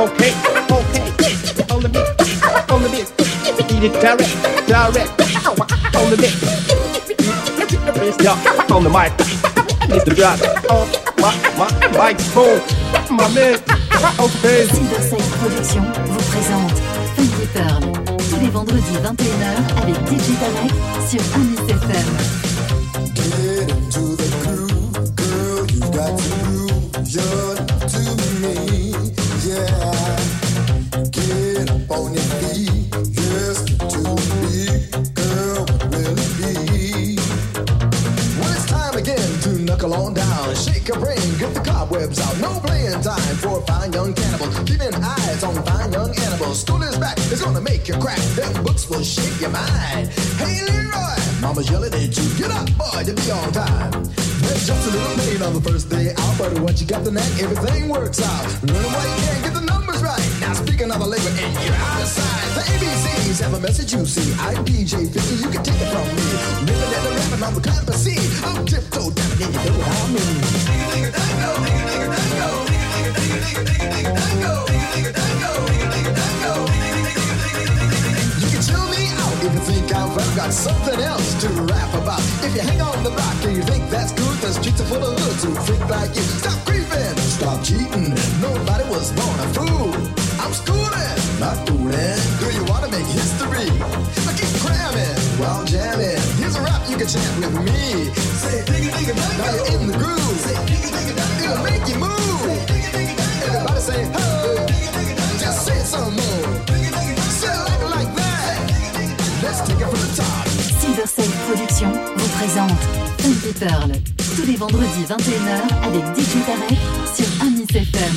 Okay. Okay. On the mix, on the mix. DJ Tarek, Tarek. On the. Yeah, on the mic. Mr. Drop. Oh, my, my, Mike Stone. My man. Okay. Silverside Productions vous présente Funky Pearl. Tous les vendredis 21h avec DJ Tarek sur Amis FM. Get into the groove, girl. You got to you crack. Them books will shape your mind. Hey Leroy, mama's yelling at you. Get up, boy, to be on time. There's just a little pain on the first day out, but once you got the knack, everything works out. Learning why you can't get the numbers right. Now speaking of a labor, and you're out of sight. The ABCs have a message you see. I'm DJ 50, you can take it from me. Living and rapping on the campus scene. I'm tiptoe down, and you know what I mean. You can chill me out if you think I've got something else to rap about. If you hang on the block and you think that's good, the streets are full of hoods who think like you. Stop creeping, stop cheating. Nobody was born a fool. I'm schooling, not fooling. Do you want to make history? I keep cramming while jamming. Here's a rap you can chant with me. Say digga digga Now you're in the groove. Say digga digga It'll make you move. Everybody say ho. Silverside Productions vous présente Funky Pearl. Tous les vendredis 21h avec DJ Tarek sur Amis FM.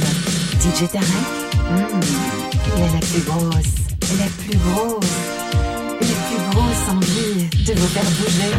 DJ Tarek, hmm, il a la plus grosse, la plus grosse, la plus grosse envie de vous faire bouger.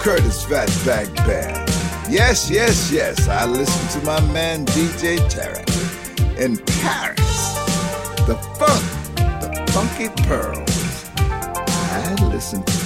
Curtis Fat Band. Yes, yes, yes, I listened to my man DJ Tarek in Paris. The funk, the funky pearls. I listened to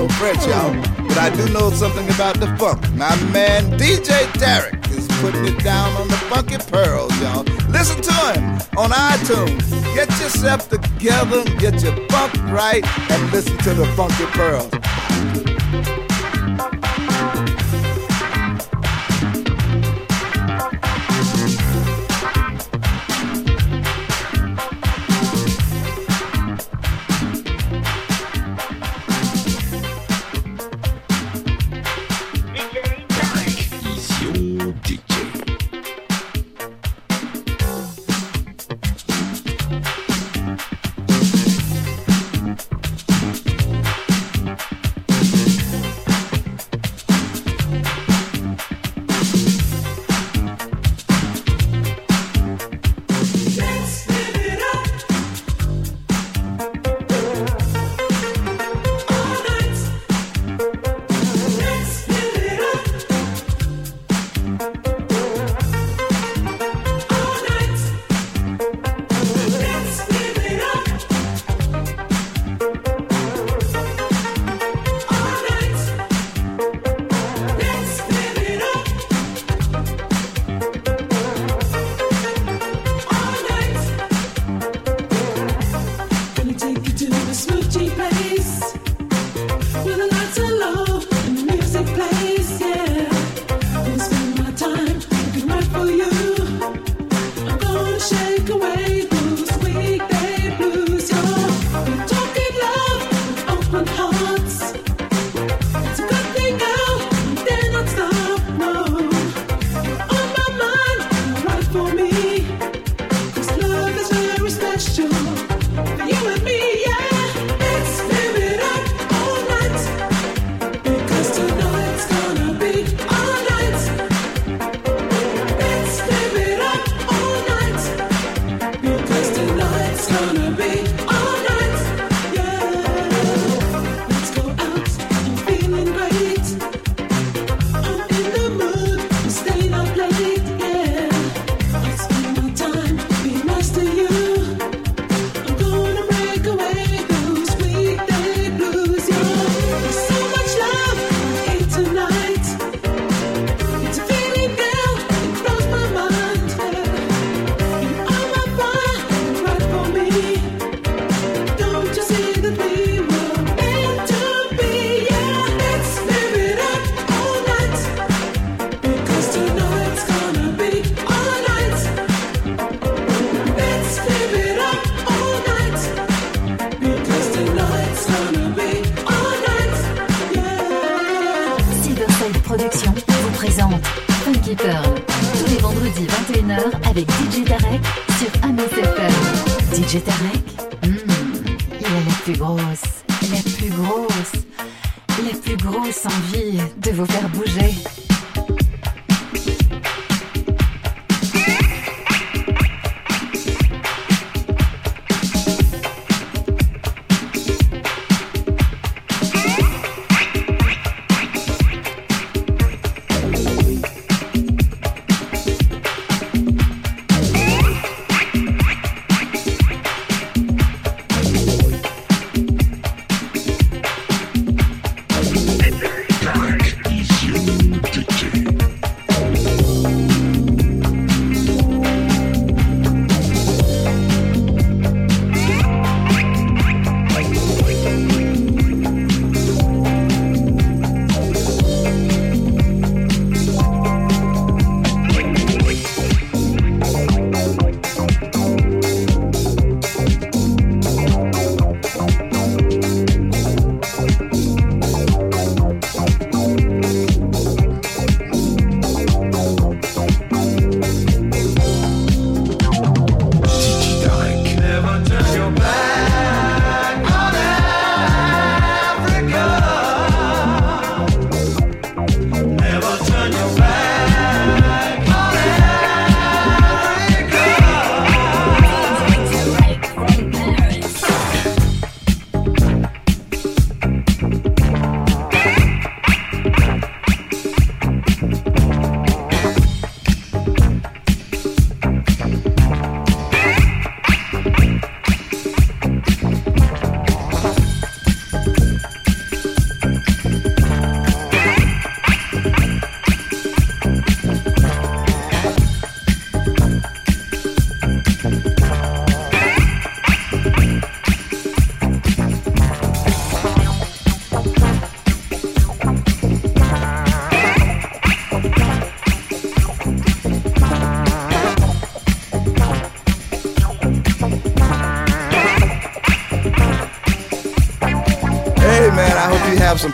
no French, y'all. But I do know something about the funk. My man DJ Derek is putting it down on the funky pearls, y'all. Listen to him on iTunes. Get yourself together, get your funk right, and listen to the funky pearls.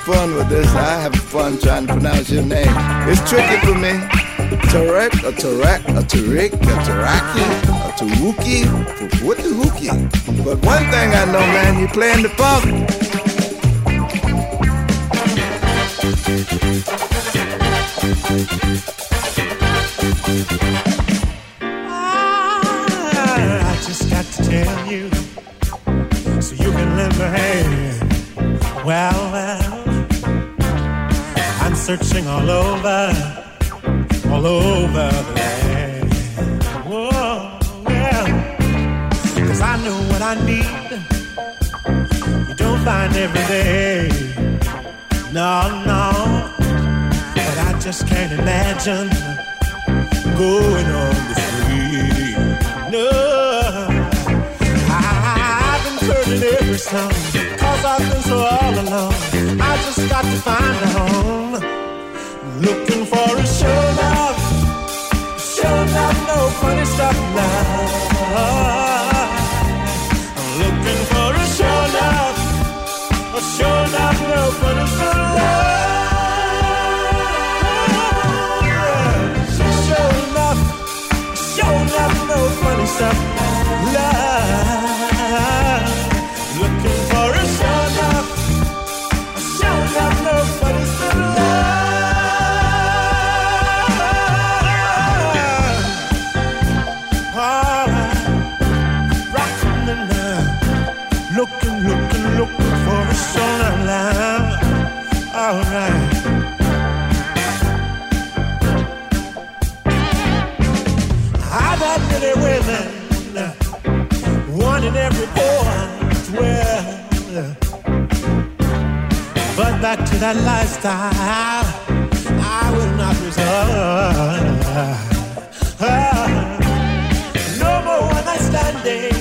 Fun with this. I have fun trying to pronounce your name. It's tricky for me. Tarek, a Tarek, a Tarik, a Taraki, a Tawuki, what the hookie? But one thing I know, man, you're playing the funk. Ah, I just got to tell you so you can lend a hand. Well, searching all over, all over the land. Whoa, yeah. Cause I know what I need. You don't find every day. No, no. But I just can't imagine going on the street. No, I've been every song, cause I've been so all alone. I just got to find a home. Looking for a show love, show love, no funny stuff now. I'm looking for a show love, a show love, no funny stuff now. Show love, show love, no funny stuff now. For a. Alright. I've had women, uh, one in every well. But back to that lifestyle, I will not resort. Uh, no more one night standing,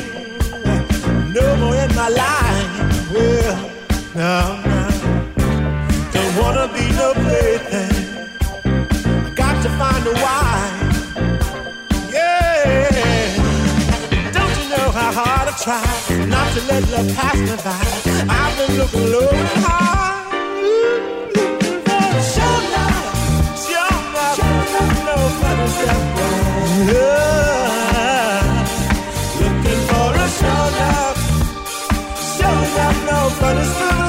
no more in my life. Well, no, no, don't wanna be no plaything. Got to find a wife. Yeah. Don't you know how hard I try not to let love pass me by? I've been looking low and high. Show love, show love, show love, show love, no funny stuff. Show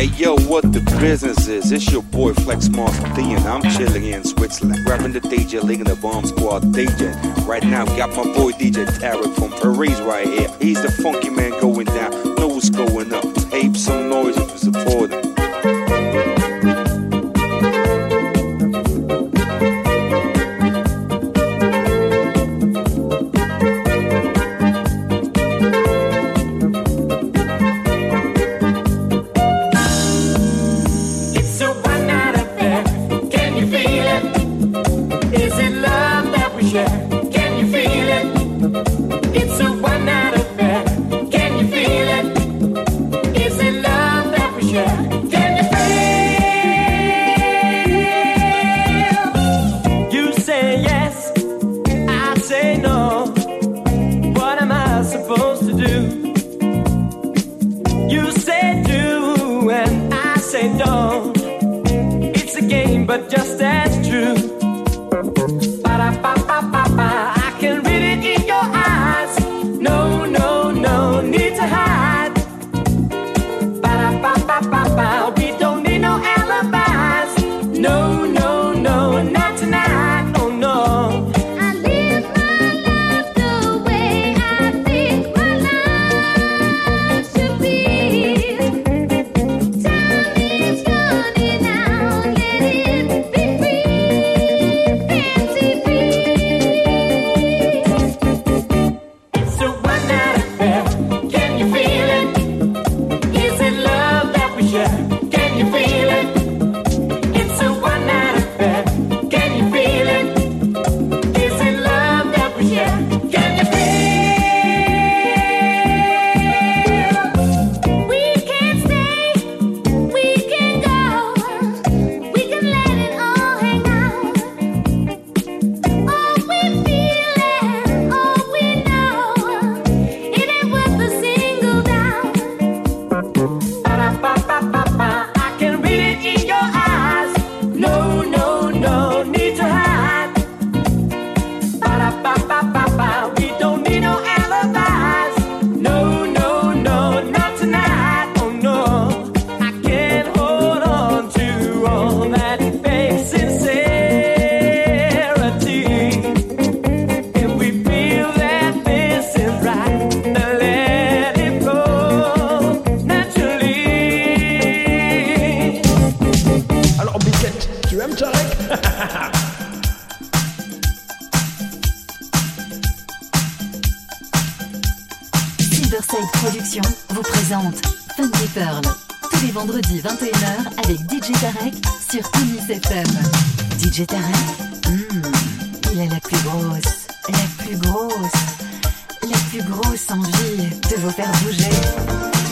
Hey yo, what the business is? It's your boy Flex Monster D, and I'm chilling in Switzerland, rapping the DJ League the Bomb Squad DJ. Right now, got my boy DJ Tarek from Paris right here. He's the funky man going down. Know what's going up. Silverside Productions vous présente Funky. Tous les vendredis 21h avec DJ Tarek sur Amis FM. DJ Tarek, hmm, il a la plus grosse, la plus grosse, la plus grosse envie de vous faire bouger.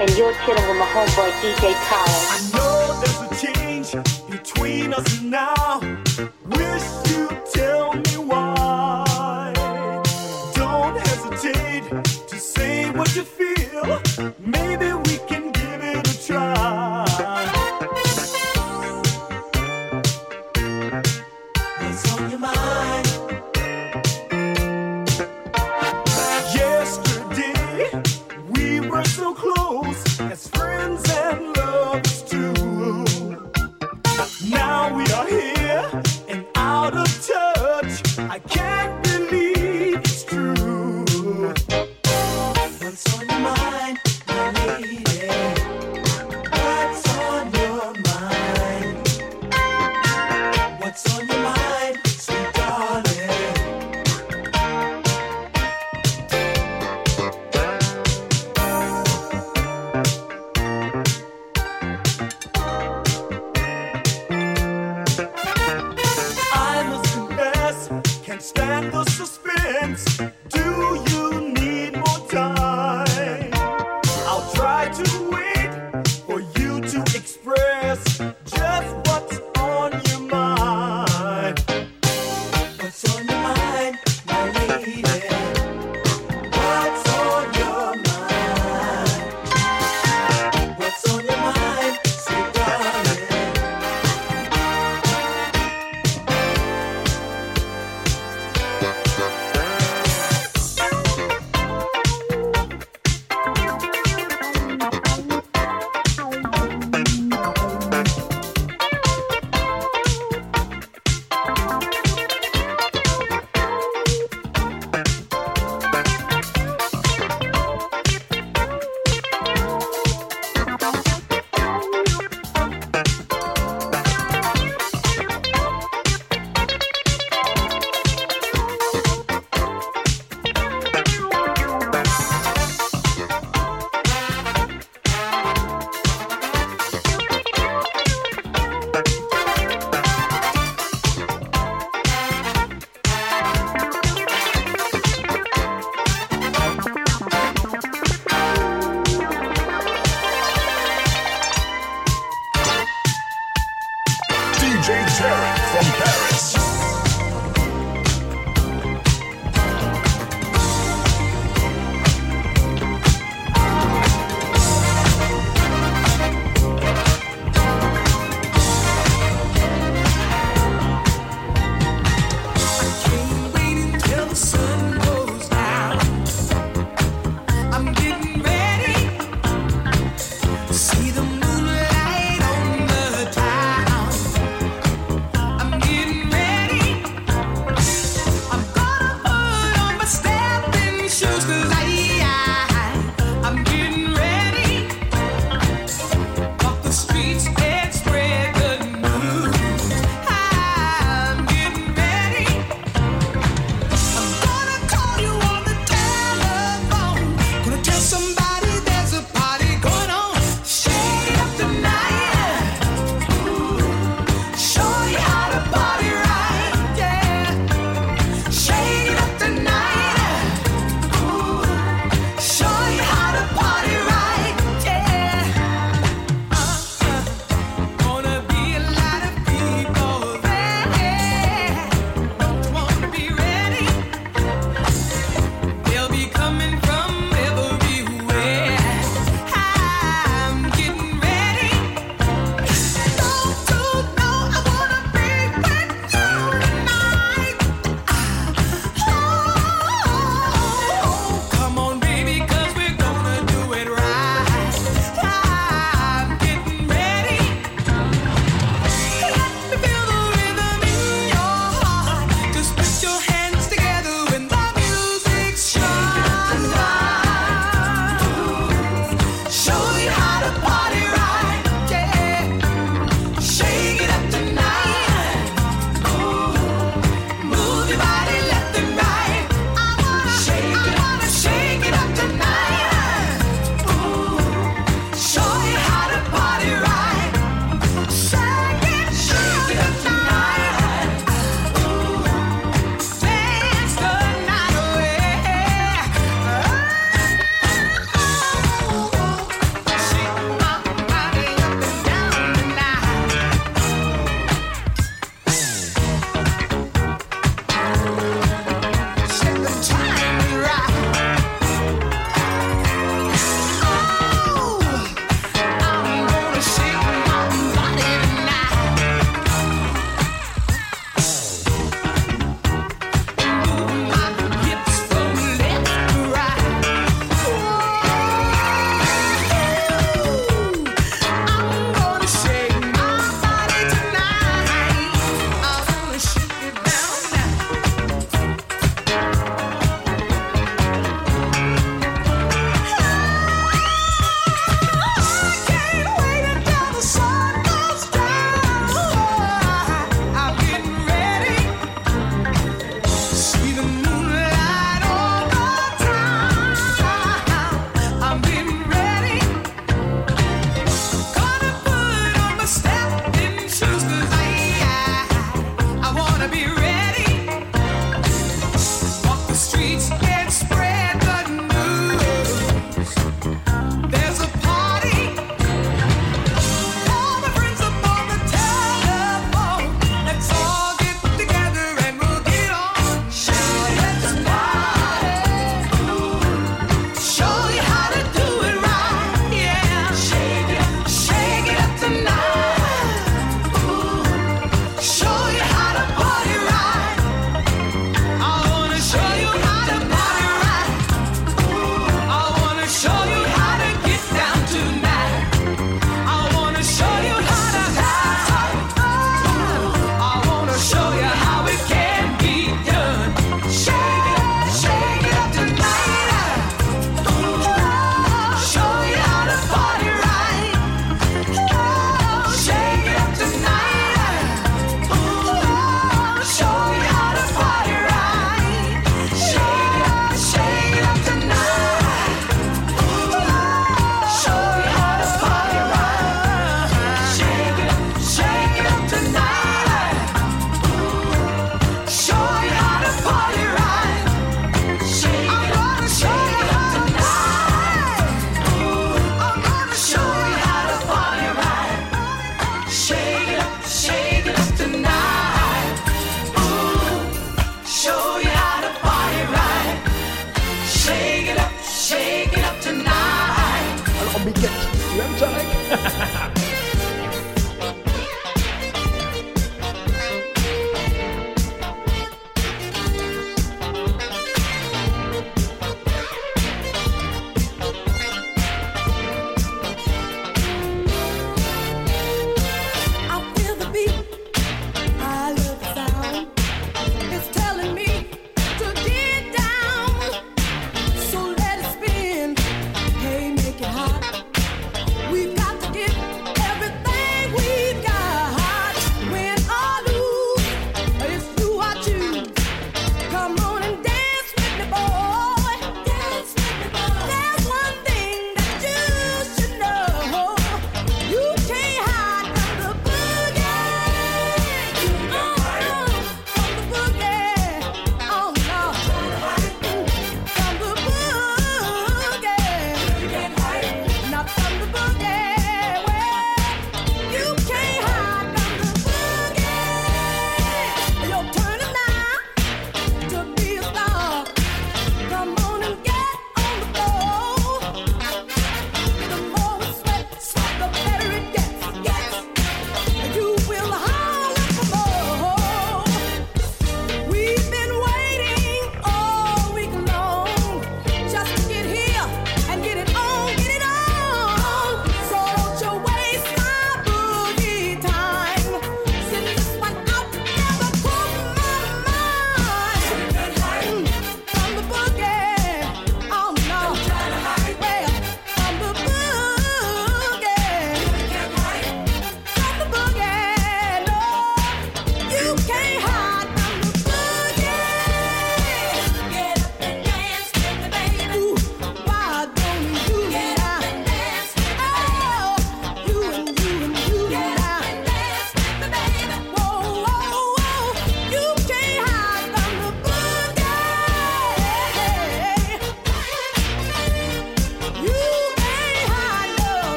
and you're chilling with my homeboy DJ Khaled. I know there's a change between us now.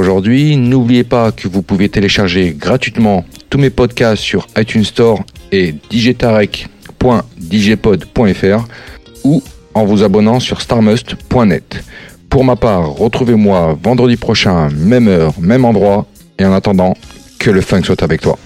Aujourd'hui. N'oubliez pas que vous pouvez télécharger gratuitement tous mes podcasts sur iTunes Store et djtarek.djpod.fr ou en vous abonnant sur starmust.net. Pour ma part, retrouvez-moi vendredi prochain, même heure, même endroit. Et en attendant, que le funk soit avec toi.